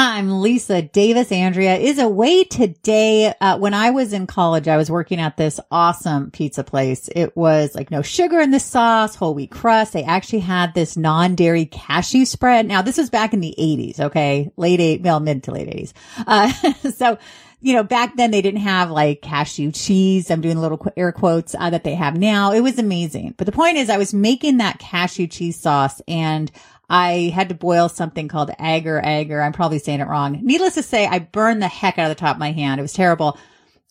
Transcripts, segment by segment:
I'm Lisa Davis. Andrea is away today. Uh, when I was in college, I was working at this awesome pizza place. It was like no sugar in the sauce, whole wheat crust. They actually had this non-dairy cashew spread. Now this was back in the 80s. Okay. Late eight, well, mid to late 80s. Uh, so, you know, back then they didn't have like cashew cheese. I'm doing little air quotes uh, that they have now. It was amazing. But the point is I was making that cashew cheese sauce and I had to boil something called agar agar. I'm probably saying it wrong. Needless to say, I burned the heck out of the top of my hand. It was terrible.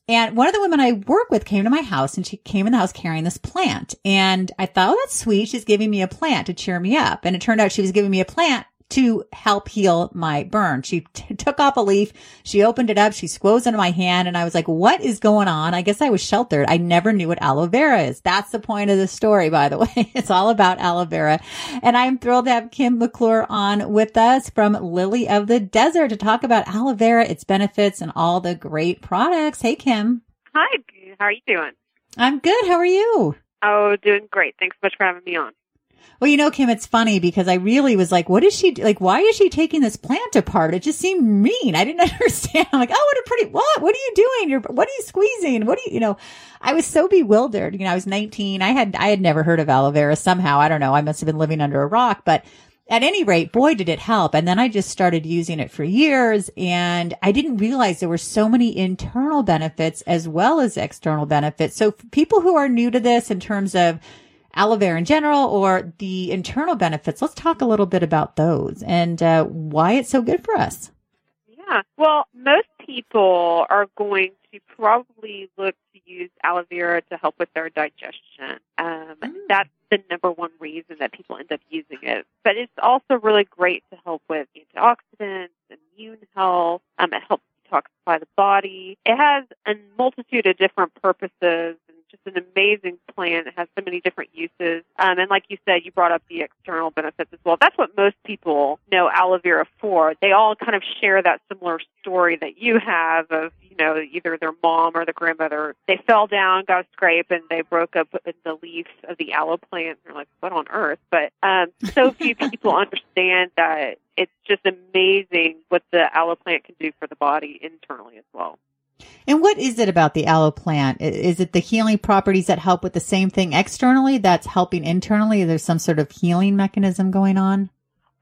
And one of the women I work with came to my house and she came in the house carrying this plant. And I thought, oh, that's sweet. She's giving me a plant to cheer me up. And it turned out she was giving me a plant to help heal my burn. She t- took off a leaf. She opened it up. She squoze into my hand and I was like, what is going on? I guess I was sheltered. I never knew what aloe vera is. That's the point of the story, by the way. It's all about aloe vera. And I'm thrilled to have Kim McClure on with us from Lily of the Desert to talk about aloe vera, its benefits and all the great products. Hey, Kim. Hi. How are you doing? I'm good. How are you? Oh, doing great. Thanks so much for having me on. Well, you know, Kim, it's funny because I really was like, what is she, like, why is she taking this plant apart? It just seemed mean. I didn't understand. I'm like, oh, what a pretty, what? What are you doing? You're, what are you squeezing? What are you, you know, I was so bewildered. You know, I was 19. I had, I had never heard of aloe vera somehow. I don't know. I must have been living under a rock, but at any rate, boy, did it help. And then I just started using it for years and I didn't realize there were so many internal benefits as well as external benefits. So people who are new to this in terms of, aloe vera in general or the internal benefits. Let's talk a little bit about those and uh, why it's so good for us. Yeah. Well, most people are going to probably look to use aloe vera to help with their digestion. Um, mm. That's the number one reason that people end up using it. But it's also really great to help with antioxidants, immune health. Um, it helps detoxify the body. It has a multitude of different purposes just an amazing plant. It has so many different uses. Um, and like you said, you brought up the external benefits as well. That's what most people know aloe vera for. They all kind of share that similar story that you have of, you know, either their mom or the grandmother. They fell down, got a scrape, and they broke up the leaves of the aloe plant. They're like, what on earth? But um, so few people understand that it's just amazing what the aloe plant can do for the body internally as well. And what is it about the aloe plant? Is it the healing properties that help with the same thing externally that's helping internally? There's some sort of healing mechanism going on?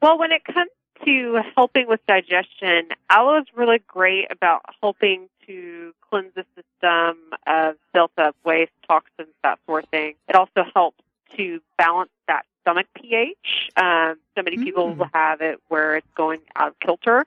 Well, when it comes to helping with digestion, aloe is really great about helping to cleanse the system of built up waste, toxins, that sort of thing. It also helps to balance that stomach pH. Um, so many people mm. have it where it's going out of kilter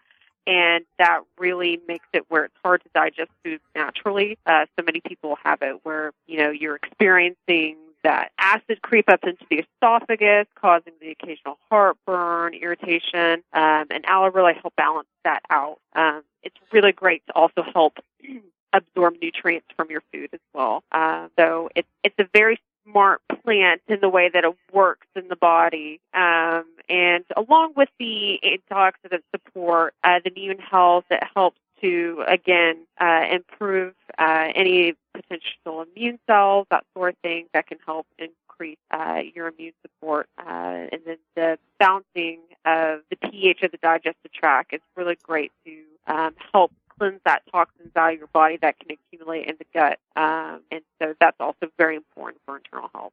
and that really makes it where it's hard to digest food naturally. Uh, so many people have it where you know you're experiencing that acid creep up into the esophagus, causing the occasional heartburn, irritation, um, and aloe really help balance that out. Um, it's really great to also help absorb nutrients from your food as well. Uh, so it's it's a very smart plant in the way that it works in the body. Um, and along with the antioxidant support, uh, the immune health, that helps to, again, uh, improve uh, any potential immune cells, that sort of thing that can help increase uh, your immune support. Uh, and then the balancing of the pH of the digestive tract is really great to um, help cleanse that toxins out of your body that can accumulate in the gut. Um, and so that's also very important for internal health.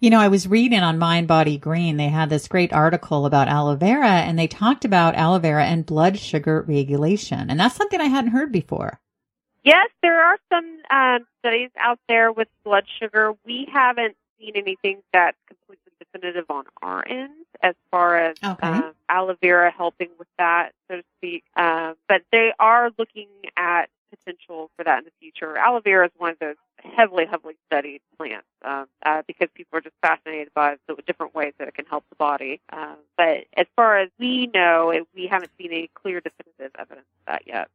You know, I was reading on Mind Body Green, they had this great article about aloe vera and they talked about aloe vera and blood sugar regulation. And that's something I hadn't heard before. Yes, there are some um, studies out there with blood sugar. We haven't seen anything that's completely definitive on our end as far as okay. um, aloe vera helping with that, so to speak. Um, but they are looking at potential for that in the future. Aloe vera is one of those heavily, heavily studied plants um, uh, because people are just fascinated by the different ways that it can help the body. Um, but as far as we know, it, we haven't seen any clear definitive evidence of that yet.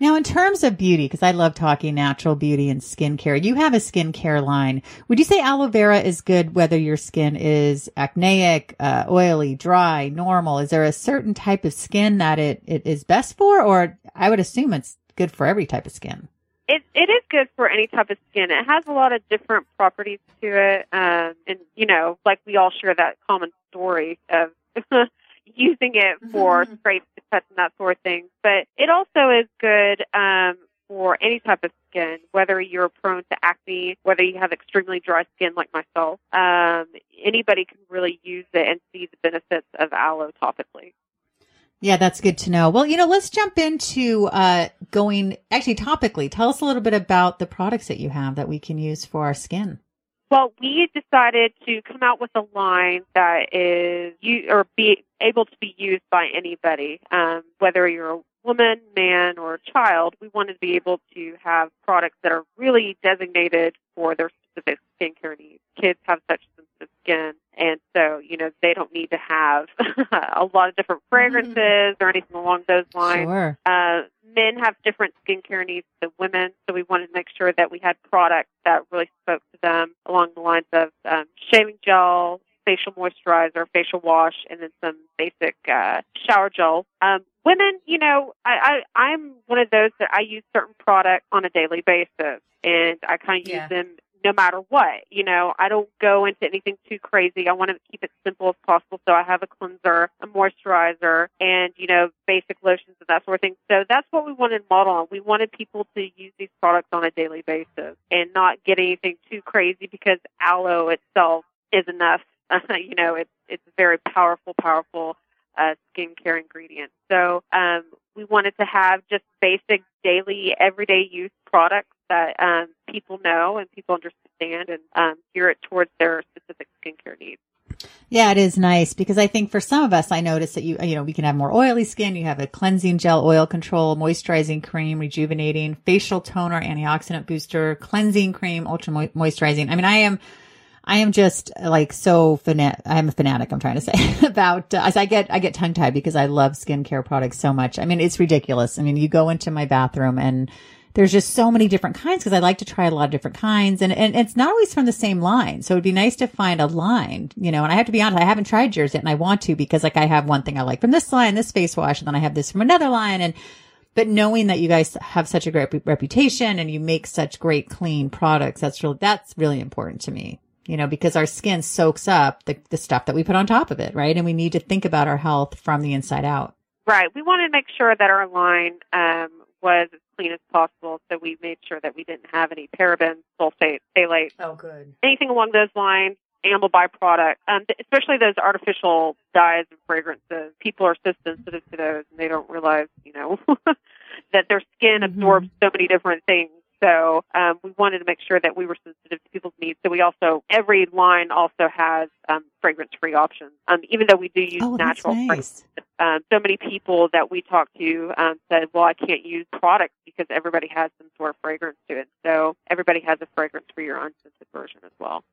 Now, in terms of beauty, because I love talking natural beauty and skincare, you have a skincare line. Would you say aloe vera is good whether your skin is acneic, uh, oily, dry, normal? Is there a certain type of skin that it, it is best for? Or I would assume it's good for every type of skin. It it is good for any type of skin. It has a lot of different properties to it, um, and you know, like we all share that common story of using it for Mhm. scrapes, cuts, and that sort of thing. But it also is good um, for any type of skin, whether you're prone to acne, whether you have extremely dry skin like myself. Um, anybody can really use it and see the benefits of aloe topically. Yeah, that's good to know. Well, you know, let's jump into uh, going actually topically. Tell us a little bit about the products that you have that we can use for our skin. Well, we decided to come out with a line that is you or be able to be used by anybody, um, whether you're a woman, man, or child. We wanted to be able to have products that are really designated for their specific skincare needs. Kids have such sensitive skin, and so you know they don't need to have a lot of different fragrances or anything along those lines. Sure. Uh, men have different skincare needs than women, so we wanted to make sure that we had products that really spoke to them along the lines of um, shaving gel, facial moisturizer, facial wash, and then some basic uh, shower gel. Um, women, you know, I, I, I'm one of those that I use certain products on a daily basis, and I kind of Yeah. use them no matter what. You know, I don't go into anything too crazy. I want to keep it simple as possible. So I have a cleanser, a moisturizer, and, you know, basic lotions and that sort of thing. So that's what we wanted to model on. We wanted people to use these products on a daily basis and not get anything too crazy because aloe itself is enough. you know, it's, it's very powerful, powerful uh, skincare ingredient. So um, we wanted to have just basic daily, everyday use products that um, people know and people understand and um, gear it towards their specific skincare needs. Yeah, it is nice because I think for some of us, I notice that you, you know, we can have more oily skin. You have a cleansing gel, oil control, moisturizing cream, rejuvenating, facial toner, antioxidant booster, cleansing cream, ultra mo- moisturizing. I mean, I am, I am just like so fanat. I'm a fanatic. I'm trying to say about. Uh, as I get, I get tongue tied because I love skincare products so much. I mean, it's ridiculous. I mean, you go into my bathroom and there's just so many different kinds because I like to try a lot of different kinds and, and it's not always from the same line. So it'd be nice to find a line, you know, and I have to be honest, I haven't tried yours yet and I want to because like I have one thing I like from this line, this face wash, and then I have this from another line. And, but knowing that you guys have such a great reputation and you make such great clean products, that's really, that's really important to me, you know, because our skin soaks up the, the stuff that we put on top of it, right? And we need to think about our health from the inside out. Right. We wanted to make sure that our line um, was as clean as possible, so we made sure that we didn't have any parabens, sulfate, phthalates. Oh, good. anything along those lines. Animal byproduct, um, especially those artificial dyes and fragrances. People are so sensitive to those, and they don't realize, you know, that their skin Mhm. absorbs so many different things. So um, we wanted to make sure that we were sensitive to people's needs. So we also every line also has um, fragrance-free options. Um, even though we do use Oh, natural nice. um, so many people that we talked to um, said, "Well, I can't use products because everybody has some sort of fragrance to it." So everybody has a fragrance for your unscented version as well.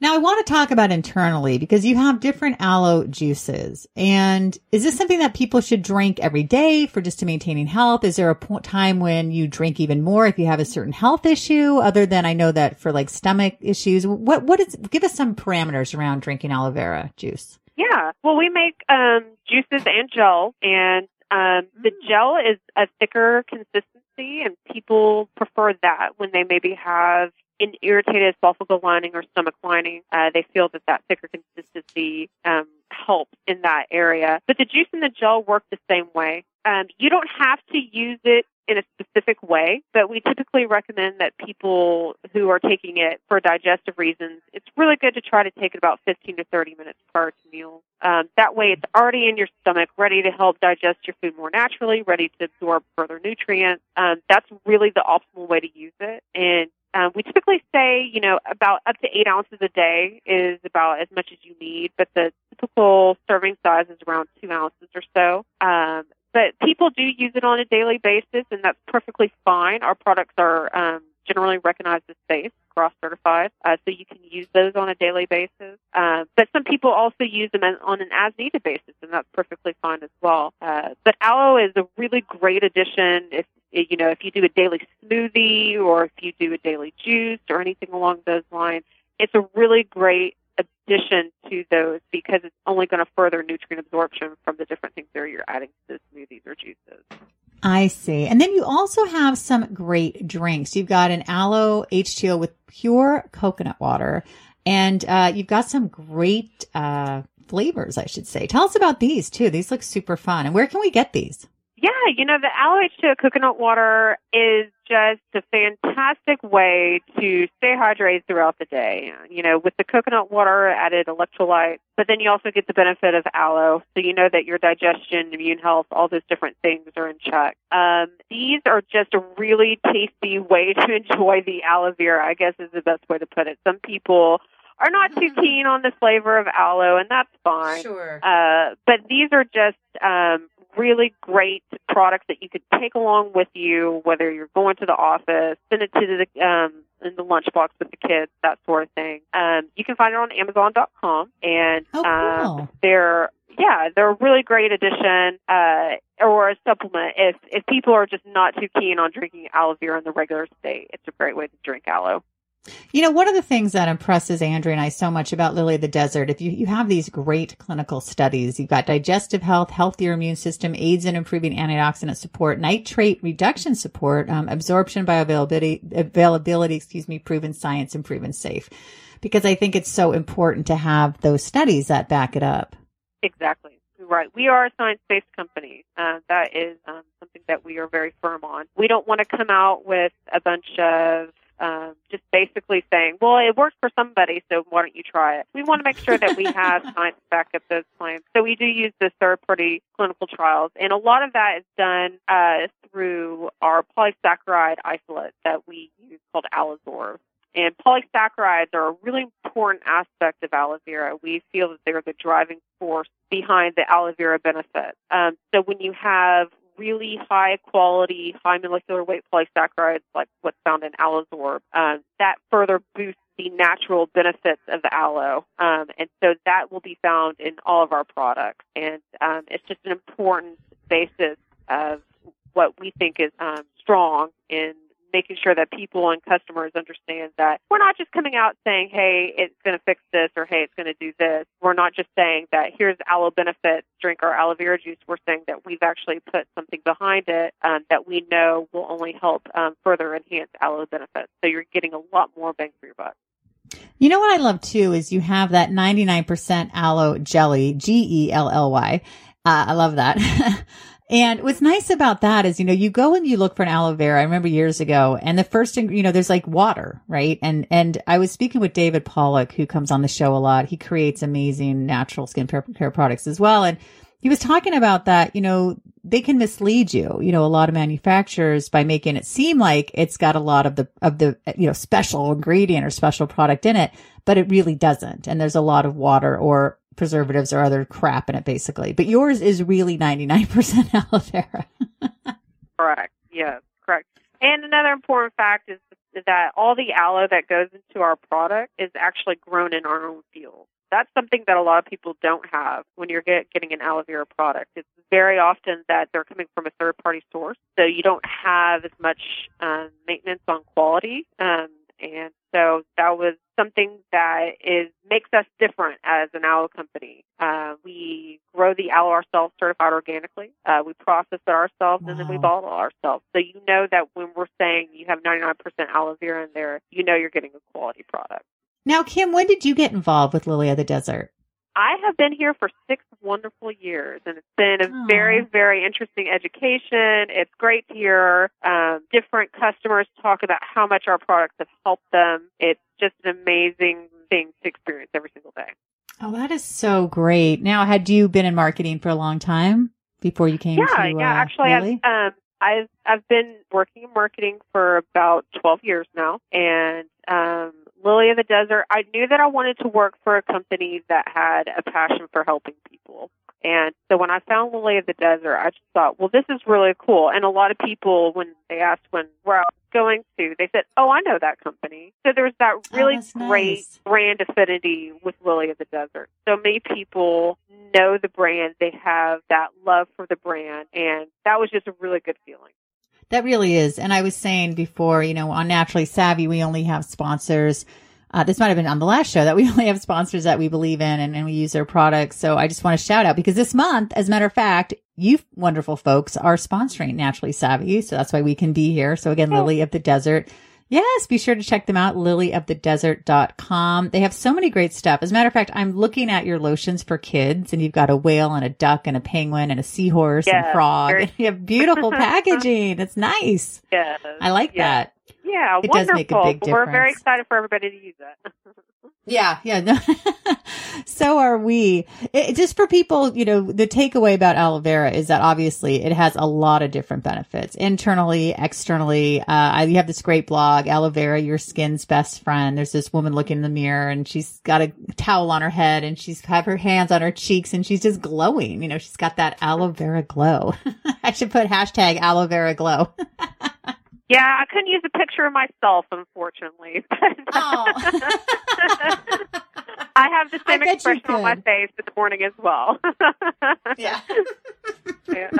Now I want to talk about internally because you have different aloe juices. And is this something that people should drink every day for just to maintaining health? Is there a po- time when you drink even more if you have a certain health issue other than I know that for like stomach issues? What, what is, give us some parameters around drinking aloe vera juice. Yeah. Well, we make um, juices and gel, and um, the Mm. gel is a thicker consistency, and people prefer that when they maybe have an irritated esophageal lining or stomach lining. Uh, they feel that that thicker consistency um, helps in that area. But the juice and the gel work the same way. Um, you don't have to use it in a specific way, but we typically recommend that people who are taking it for digestive reasons, it's really good to try to take it about 15 to 30 minutes prior to meals. Um, that way, it's already in your stomach, ready to help digest your food more naturally, ready to absorb further nutrients. Um, that's really the optimal way to use it. And um, we typically say, you know, about up to eight ounces a day is about as much as you need, but the typical serving size is around two ounces or so. Um, but people do use it on a daily basis, and that's perfectly fine. Our products are um, generally recognized as safe, cross certified, uh, so you can use those on a daily basis. Uh, but some people also use them on an as needed basis, and that's perfectly fine as well. Uh, but aloe is a really great addition if you know if you do a daily smoothie or if you do a daily juice or anything along those lines. It's a really great addition to those because it's only going to further nutrient absorption from the different things that you're adding to the smoothies or juices. I see. And then you also have some great drinks. You've got an aloe H2O with pure coconut water, and uh, you've got some great uh, flavors, I should say. Tell us about these too. These look super fun. And where can we get these? Yeah, you know, the aloe H2O coconut water is just a fantastic way to stay hydrated throughout the day. You know, with the coconut water added electrolyte, but then you also get the benefit of aloe. So you know that your digestion, immune health, all those different things are in check. Um, these are just a really tasty way to enjoy the aloe vera, I guess is the best way to put it. Some people are not too keen on the flavor of aloe, and that's fine. Sure. Uh, but these are just um, really great products that you could take along with you, whether you're going to the office, send it to the um, in the lunchbox with the kids, that sort of thing. Um, you can find it on Amazon.com, and oh, cool. um, they're yeah, they're a really great addition uh, or a supplement. If if people are just not too keen on drinking aloe vera in the regular state, it's a great way to drink aloe. You know, one of the things that impresses Andrea and I so much about Lily of the Desert, if you, you have these great clinical studies, you've got digestive health, healthier immune system, aids in improving antioxidant support, nitrate reduction support, um, absorption bioavailability, availability, excuse me, proven science and proven safe. Because I think it's so important to have those studies that back it up. Exactly. Right. We are a science-based company. Uh, that is um, something that we are very firm on. We don't want to come out with a bunch of um, basically saying, well, it worked for somebody, so why don't you try it? We want to make sure that we have science back up those claims. So we do use the third party clinical trials, and a lot of that is done uh, through our polysaccharide isolate that we use called Aloesorb. And polysaccharides are a really important aspect of aloe vera. We feel that they're the driving force behind the aloe vera benefit. Um, so when you have really high quality, high molecular weight polysaccharides like what's found in Aloesorb, um, that further boosts the natural benefits of aloe. Um, and so that will be found in all of our products. And um, it's just an important basis of what we think is um, strong in making sure that people and customers understand that we're not just coming out saying, hey, it's going to fix this or hey, it's going to do this. We're not just saying that here's aloe benefits, drink our aloe vera juice. We're saying that we've actually put something behind it um, that we know will only help um, further enhance aloe benefits. So you're getting a lot more bang for your buck. You know what I love too is you have that 99% aloe jelly, G E L L Y. Uh, I love that. And what's nice about that is, you know, you go and you look for an aloe vera. I remember years ago and the first, thing, you know, there's like water, right? And, and I was speaking with David Pollock, who comes on the show a lot. He creates amazing natural skin care products as well. And he was talking about that, you know, they can mislead you, you know, a lot of manufacturers by making it seem like it's got a lot of the, of the, you know, special ingredient or special product in it, but it really doesn't. And there's a lot of water or preservatives or other crap in it, basically. But yours is really 99% aloe vera. correct. Yes, correct. And another important fact is that all the aloe that goes into our product is actually grown in our own field. That's something that a lot of people don't have when you're get, getting an aloe vera product. It's very often that they're coming from a third party source, so you don't have as much um, maintenance on quality. Um, and so that was something that is makes us different as an aloe company. Uh, we grow the aloe ourselves, certified organically. Uh, we process it ourselves, wow. and then we bottle ourselves. So you know that when we're saying you have 99% aloe vera in there, you know you're getting a quality product. Now, Kim, when did you get involved with Lily of the Desert? I have been here for six wonderful years, and it's been a very, very interesting education. It's great to hear um, different customers talk about how much our products have helped them. It's just an amazing thing to experience every single day. Oh, that is so great. Now, had you been in marketing for a long time before you came yeah, to Yeah, uh, actually, Lily? I've, um, I've, I've been working in marketing for about 12 years now, and um, Lily of the Desert, I knew that I wanted to work for a company that had a passion for helping people. And so when I found Lily of the Desert, I just thought, well, this is really cool. And a lot of people, when they asked when where I was going to, they said, oh, I know that company. So there was that oh, really Oh, great nice. brand affinity with Lily of the Desert. So many people know the brand. They have that love for the brand. And that was just a really good feeling. That really is. And I was saying before, you know, on Naturally Savvy, we only have sponsors. Uh, this might have been on the last show that we only have sponsors that we believe in and, and we use their products. So I just want to shout out because this month, as a matter of fact, you wonderful folks are sponsoring Naturally Savvy. So that's why we can be here. So again, Lily of the Desert. Yes, be sure to check them out, lilyofthedesert.com. They have so many great stuff. As a matter of fact, I'm looking at your lotions for kids and you've got a whale and a duck and a penguin and a seahorse and Yeah, frog. very- you have beautiful packaging. It's nice. Yes. I like Yeah. that. Yeah, It does make a big difference. We're very excited for everybody to use it. Yeah, yeah. no. so are we. It, just for people, you know, the takeaway about aloe vera is that obviously it has a lot of different benefits internally, externally. Uh, I, you have this great blog, aloe vera, your skin's best friend. There's this woman looking in the mirror and she's got a towel on her head and she's have her hands on her cheeks and she's just glowing. You know, she's got that aloe vera glow. I should put hashtag aloe vera glow. Yeah, I couldn't use a picture of myself, unfortunately. Oh. I have the same expression on my face this morning as well. Yeah. Yeah.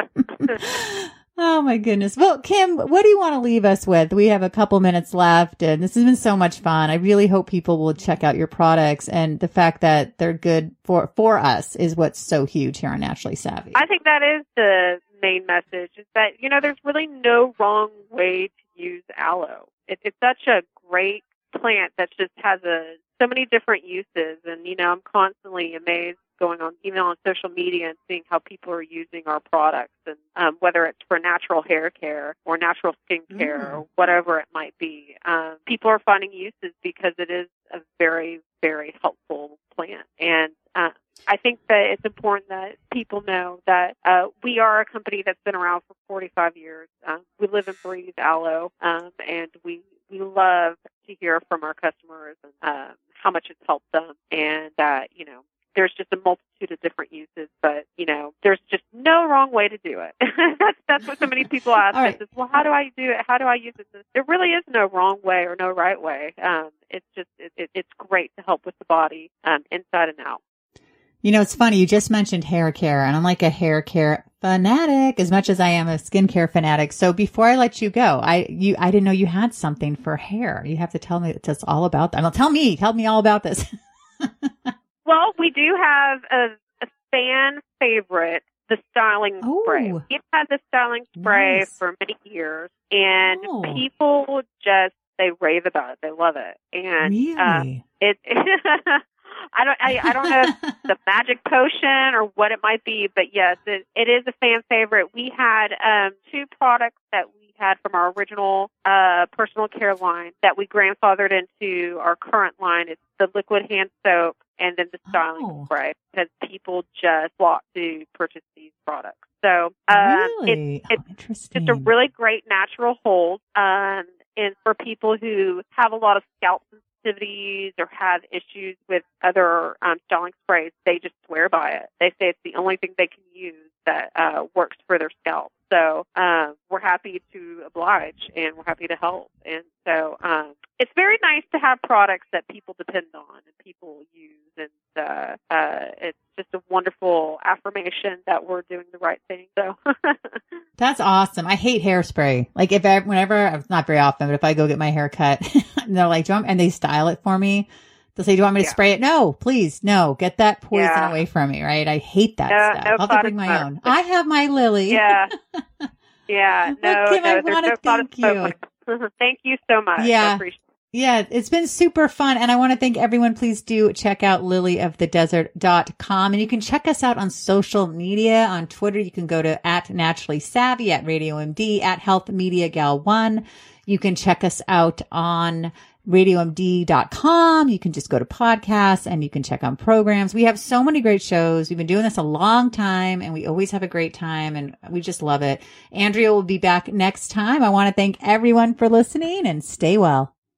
Oh my goodness. Well, Kim, what do you want to leave us with? We have a couple minutes left and this has been so much fun. I really hope people will check out your products and the fact that they're good for, for us is what's so huge here on Naturally Savvy. I think that is the main message is that, you know, there's really no wrong way to use aloe. It, it's such a great plant that just has a so many different uses and you know I'm constantly amazed going on even on social media and seeing how people are using our products and um, whether it's for natural hair care or natural skin care Mm. or whatever it might be um, people are finding uses because it is a very very helpful plant and uh, I think that it's important that people know that uh, we are a company that's been around for 45 years. Um, we live and breathe aloe, um, and we we love to hear from our customers and um, how much it's helped them, and that you know there's just a multitude of different uses, but you know there's just no wrong way to do it. that's that's what so many people ask All us right. is, well, how do I do it? How do I use it? There really is no wrong way or no right way. Um, it's just it, it, it's great to help with the body um, inside and out. You know, it's funny. You just mentioned hair care and I'm like a hair care fanatic as much as I am a skincare fanatic. So before I let you go, I, you, I didn't know you had something for hair. You have to tell me it's all about that. Well, tell me, tell me all about this. Well, we do have a, a fan favorite, the styling spray. We've had the styling spray Nice. for many years, and Oh. people just they rave about it. They love it, and really? uh, it. I don't. I, I don't know if the magic potion or what it might be, but yes, it, it is a fan favorite. We had um, two products that we had from our original uh, personal care line that we grandfathered into our current line. It's the liquid hand soap and then the styling Oh. spray because people just flock to purchase these products. So um, it's really? it's oh, interesting. just a really great natural hold. Um, and for people who have a lot of scalp sensitivities or have issues with other um, styling sprays, they just swear by it. They say it's the only thing they can use that uh, works for their scalp. So um, we're happy to oblige and we're happy to help. And so um, it's very nice to have products that people depend on and people use. And uh, uh, it's just a wonderful affirmation that we're doing the right thing. So That's awesome. I hate hairspray. Like if I, whenever, not very often, but if I go get my hair cut and they're like, and they style it for me, they'll say, do you want me to Yeah. spray it? No, please. No, get that poison Yeah. away from me. Right. I hate that No- stuff. no I'll have to bring my own. I have my Lily. yeah. Yeah, no, Kim, no, there's wanna no thank smoke. thank you so much. I Yeah. appreciate Yeah, it's been super fun. And I want to thank everyone. Please do check out lilyofthedesert.com. And you can check us out on social media. On Twitter, you can go to at naturally savvy, at radio MD, at health media gal one. You can check us out on radiomd.com. You can just go to podcasts and you can check on programs. We have so many great shows. We've been doing this a long time and we always have a great time and we just love it. Andrea will be back next time. I want to thank everyone for listening and stay well.